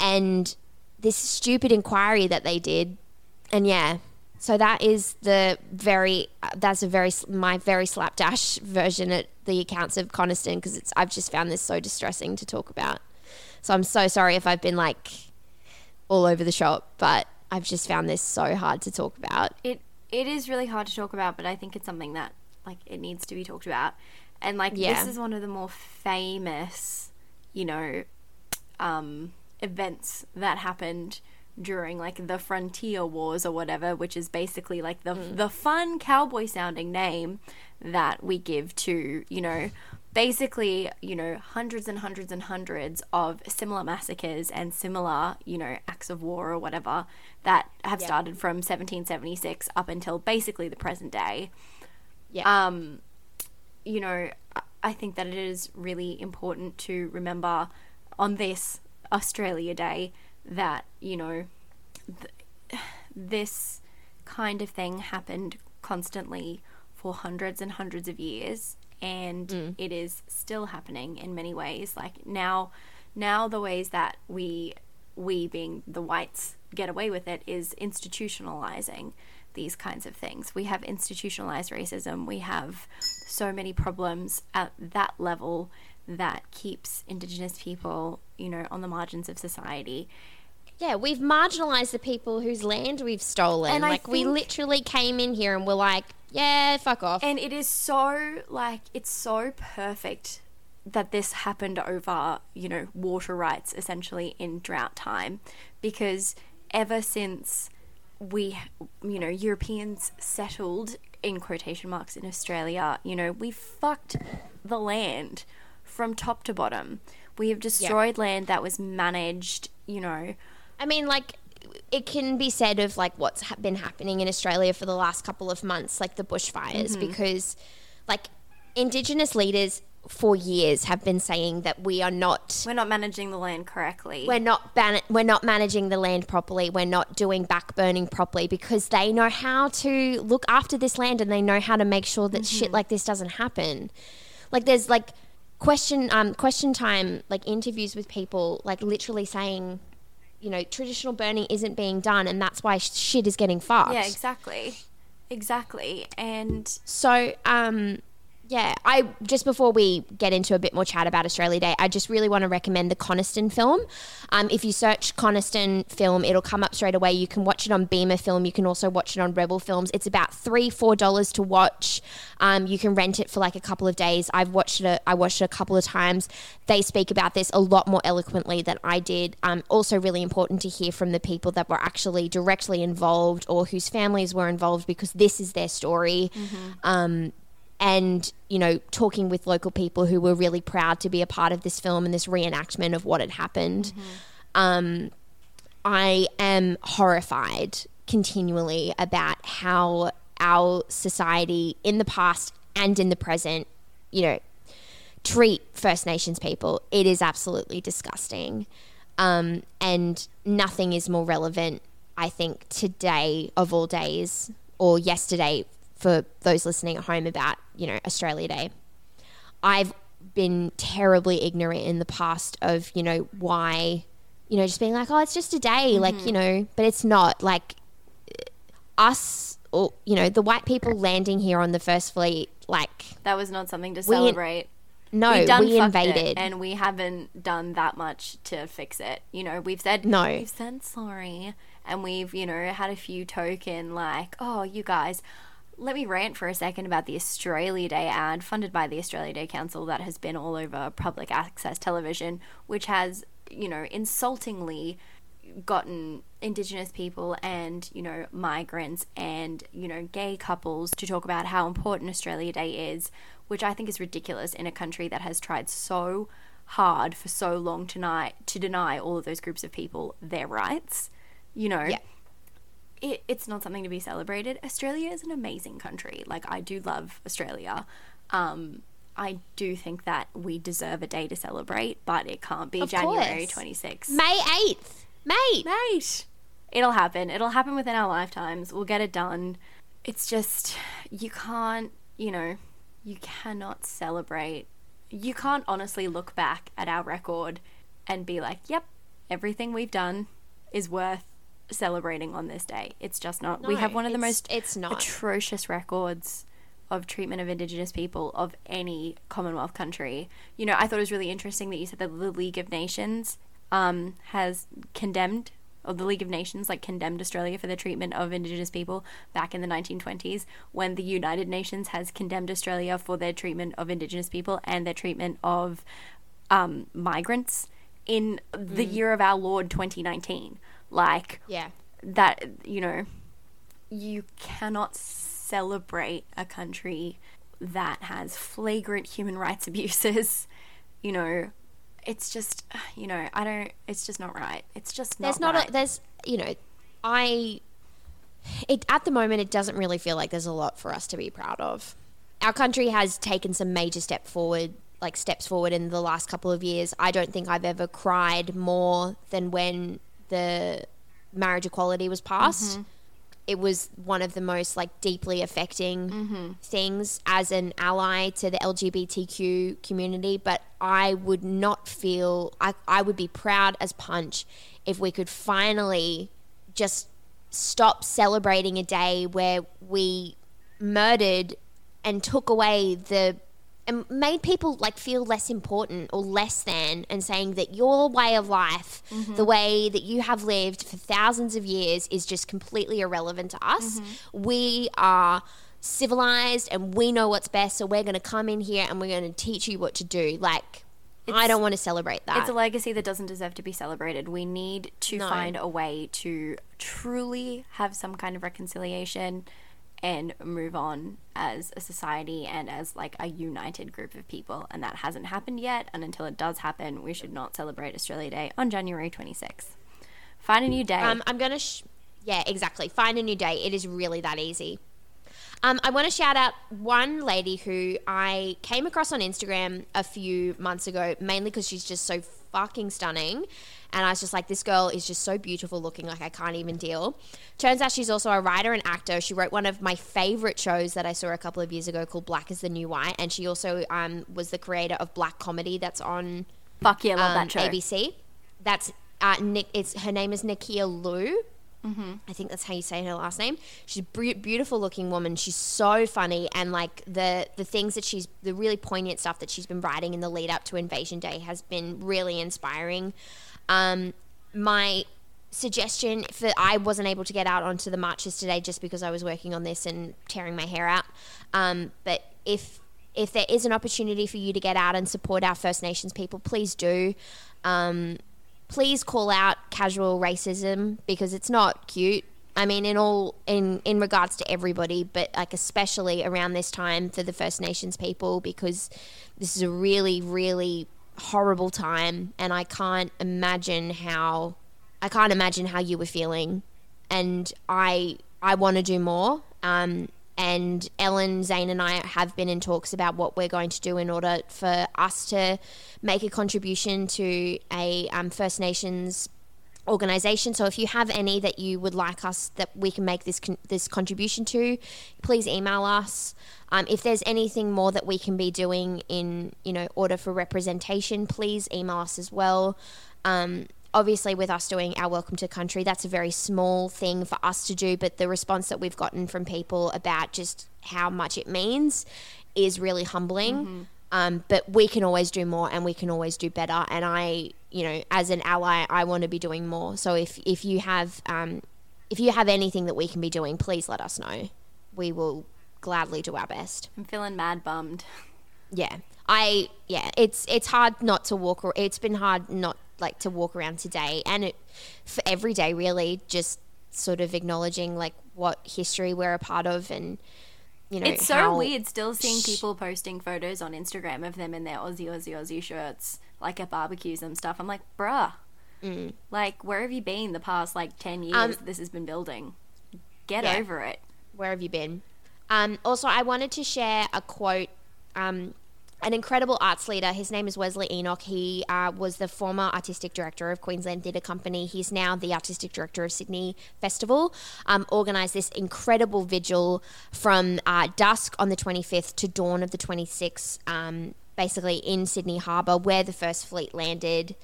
And this stupid inquiry that they did and yeah. So that is the very that's a very my very slapdash version at the accounts of Coniston because it's I've just found this so distressing to talk about. So I'm so sorry if I've been like all over the shop but I've just found this so hard to talk about. It it is really hard to talk about, but I think it's something that like it needs to be talked about. And like yeah. this is one of the more famous, you know, um, events that happened during like the frontier wars or whatever which is basically like the mm. the fun cowboy sounding name that we give to you know basically, you know, hundreds and hundreds and hundreds of similar massacres and similar, you know, acts of war or whatever that have started from 1776 up until basically the present day. Yeah. Um, you know, I think that it is really important to remember on this Australia Day that, you know, th- this kind of thing happened constantly for hundreds and hundreds of years and mm. it is still happening in many ways. Like now now the ways that we we being the whites get away with it is institutionalizing these kinds of things. We have institutionalized racism. We have so many problems at that level that keeps indigenous people you know on the margins of society yeah, we've marginalized the people whose land we've stolen. And like we literally came in here and we're like, yeah, fuck off. And it is so like it's so perfect that this happened over, you know, water rights essentially in drought time because ever since we you know, Europeans settled in quotation marks in Australia, you know, we fucked the land from top to bottom. We have destroyed land that was managed, you know, I mean, like, it can be said of like what's ha- been happening in Australia for the last couple of months, like the bushfires, mm-hmm. because like Indigenous leaders for years have been saying that we are not we're not managing the land correctly. We're not ban- we're not managing the land properly. We're not doing backburning properly because they know how to look after this land and they know how to make sure that mm-hmm. shit like this doesn't happen. Like there's like question um question time like interviews with people like literally saying you know, traditional burning isn't being done, and that's why shit is getting fucked. Yeah, exactly, exactly. And so, um, yeah, I just before we get into a bit more chat about Australia Day, I just really want to recommend the Coniston film. Um, if you search Coniston film, it'll come up straight away. You can watch it on Beamafilm. You can also watch it on Rebel Films. It's about three, four dollars to watch. Um, you can rent it for like a couple of days. I've watched it. I watched it a couple of times. They speak about this a lot more eloquently than I did. Um, also, really important to hear from the people that were actually directly involved or whose families were involved because this is their story. Mm-hmm. And you know talking with local people who were really proud to be a part of this film and this reenactment of what had happened. Mm-hmm. um, i am horrified continually about how our society in the past and in the present you know treat first nations people. It is absolutely disgusting. Um, and nothing is more relevant i think today of all days or yesterday for those listening at home about, you know, Australia Day. I've been terribly ignorant in the past of, you know, why, you know, just being like, oh, it's just a day, mm-hmm. like, you know, but it's not. Like, us, or, you know, the white people landing here on the first fleet, like. That was not something to celebrate. no, we, done we invaded, and we haven't done that much to fix it. You know, we've said no, we've said sorry, and we've you know had a few token like, oh, you guys, let me rant for a second about the Australia Day ad funded by the Australia Day Council that has been all over public access television, which has, you know, insultingly gotten indigenous people and you know migrants and you know gay couples to talk about how important Australia Day is which I think is ridiculous in a country that has tried so hard for so long tonight to deny all of those groups of people their rights you know? Yeah it, it's not something to be celebrated. Australia is an amazing country. Like I do love Australia. Um, I do think that we deserve a day to celebrate, but it can't be of January 26th. May 8th. Mate. Mate. It'll happen. It'll happen within our lifetimes. We'll get it done. It's just, you can't, you know, you cannot celebrate. You can't honestly look back at our record and be like, yep, everything we've done is worth celebrating on this day. It's just not. No, we have one of the most it's not. atrocious records of treatment of Indigenous people of any Commonwealth country. You know, I thought it was really interesting that you said that the League of Nations um, has condemned, or the League of Nations like condemned Australia for the treatment of Indigenous people back in the 1920s, when the United Nations has condemned Australia for their treatment of Indigenous people and their treatment of um, migrants in the mm. year of our Lord 2019. Like, yeah, that you know, you cannot celebrate a country that has flagrant human rights abuses. You know, it's just you know, I don't. It's just not right. It's just not. There's not. Right. A, there's you know, I. It at the moment it doesn't really feel like there's a lot for us to be proud of. Our country has taken some major step forward like steps forward in the last couple of years. I don't think I've ever cried more than when the marriage equality was passed. Mm-hmm. It was one of the most like deeply affecting mm-hmm. things as an ally to the LGBTQ community. But I would not feel I, I would be proud as punch if we could finally just stop celebrating a day where we murdered and took away the and made people like feel less important or less than and saying that your way of life mm-hmm. the way that you have lived for thousands of years is just completely irrelevant to us mm-hmm. we are civilized and we know what's best so we're going to come in here and we're going to teach you what to do like it's, I don't want to celebrate that. It's a legacy that doesn't deserve to be celebrated. We need to no. find a way to truly have some kind of reconciliation and move on as a society and as like a united group of people. And that hasn't happened yet. And until it does happen, we should not celebrate Australia Day on January 26th. Find a new day. Um, I'm going to, sh- yeah, exactly. Find a new day. It is really that easy. Um, I want to shout out one lady who I came across on Instagram a few months ago, mainly because she's just so fucking stunning. And I was just like, this girl is just so beautiful looking, like I can't even deal. Turns out she's also a writer and actor. She wrote one of my favorite shows that I saw a couple of years ago called Black is the New White. And she also um, was the creator of Black Comedy that's on Fuck yeah, love um, that show. ABC. That's uh, Nick. It's her name is Nakkiah Lui. Mm-hmm. I think that's how you say her last name. She's a beautiful looking woman. She's so funny, and like the the things that she's the really poignant stuff that she's been writing in the lead up to Invasion Day has been really inspiring. Um, my suggestion for I wasn't able to get out onto the marches today just because I was working on this and tearing my hair out. Um, but if if there is an opportunity for you to get out and support our First Nations people, please do. Um, please call out casual racism because it's not cute. I mean, in all in in regards to everybody, but like especially around this time for the First Nations people because this is a really really horrible time, and I can't imagine how I can't imagine how you were feeling, and I I want to do more. Um, and Ellen, Zane, and I have been in talks about what we're going to do in order for us to make a contribution to a um, First Nations organization. So if you have any that you would like us that we can make this con- this contribution to, please email us. Um, if there's anything more that we can be doing in you know order for representation, please email us as well. Um, obviously with us doing our welcome to country that's a very small thing for us to do but the response that we've gotten from people about just how much it means is really humbling. Mm-hmm. um, but we can always do more and we can always do better. And i you know as an ally i want to be doing more. So if if you have um, if you have anything that we can be doing please let us know. We will gladly do our best. I'm feeling mad bummed. Yeah. I yeah, it's it's hard not to walk. It's been hard not like to walk around today and it, for every day really just sort of acknowledging like what history we're a part of and you know it's so weird still seeing people posting photos on instagram of them in their aussie aussie aussie shirts like at barbecues and stuff. I'm like bruh. Mm. like where have you been the past like 10 years um, this has been building? Get yeah. over it. Where have you been? Um, also i wanted to share a quote um, an incredible arts leader. His name is Wesley Enoch. He uh, was the former artistic director of Queensland Theatre Company. He's now the artistic director of Sydney Festival. Um, organised this incredible vigil from uh, dusk on the 25th to dawn of the 26th, um, basically in Sydney Harbour, where the first fleet landed.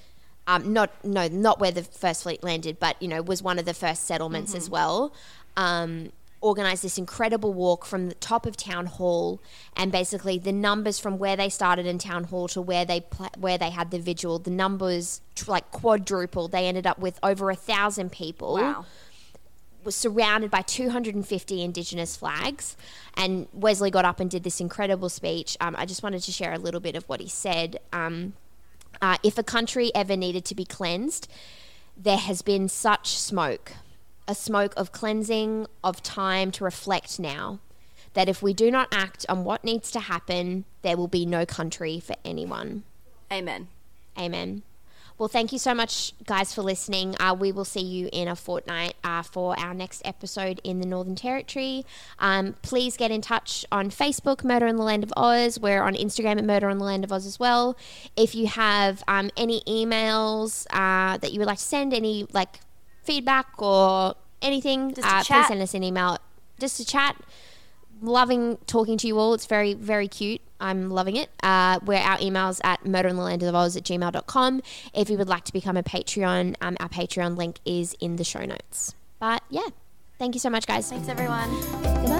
Um, not no, not where the first fleet landed, but you know was one of the first settlements mm-hmm. as well. Um, organized this incredible walk from the top of town hall and basically the numbers from where they started in town hall to where they pl- where they had the vigil the numbers like quadrupled they ended up with over a thousand people wow. was surrounded by 250 indigenous flags. And wesley got up and did this incredible speech. Um, i just wanted to share a little bit of what he said. Um, uh, if a country ever needed to be cleansed there has been such smoke a smoke of cleansing, of time to reflect now. That if we do not act on what needs to happen, there will be no country for anyone. Amen. Amen. Well, thank you so much, guys, for listening. Uh, we will see you in a fortnight uh, for our next episode in the Northern Territory. Um, please get in touch on Facebook, Murder in the Land of Oz. We're on Instagram at Murder in the Land of Oz as well. If you have um, any emails uh, that you would like to send, any like feedback or anything, uh, please send us an email. Just to chat. Loving talking to you all. It's very, very cute. I'm loving it. Uh, we're our emails at murder in the land of murderinthelandofoz at gmail.com. If you would like to become a Patreon, um, our Patreon link is in the show notes. But yeah, thank you so much, guys. Thanks, everyone. Goodbye.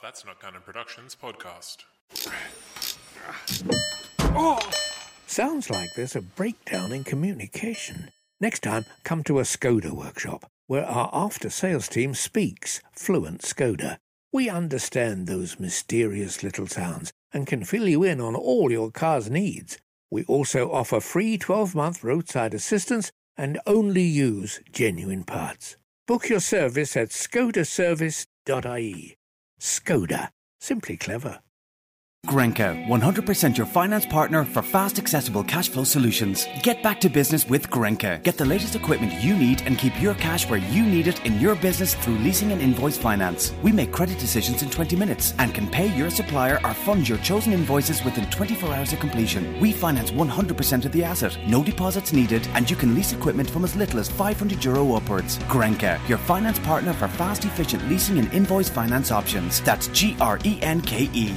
That's Not Canon Productions podcast. Oh! Sounds like there's a breakdown in communication. Next time, come to a Skoda workshop where our after sales team speaks fluent Skoda. We understand those mysterious little sounds and can fill you in on all your car's needs. We also offer free 12 month roadside assistance and only use genuine parts. Book your service at skodaservice.ie. Skoda, simply clever. Grenke, 100% your finance partner for fast, accessible cash flow solutions. Get back to business with Grenke. Get the latest equipment you need and keep your cash where you need it in your business through leasing and invoice finance. We make credit decisions in 20 minutes and can pay your supplier or fund your chosen invoices within 24 hours of completion. We finance 100% of the asset, no deposits needed, and you can lease equipment from as little as 500 euro upwards. Grenke, your finance partner for fast, efficient leasing and invoice finance options. That's G R E N K E.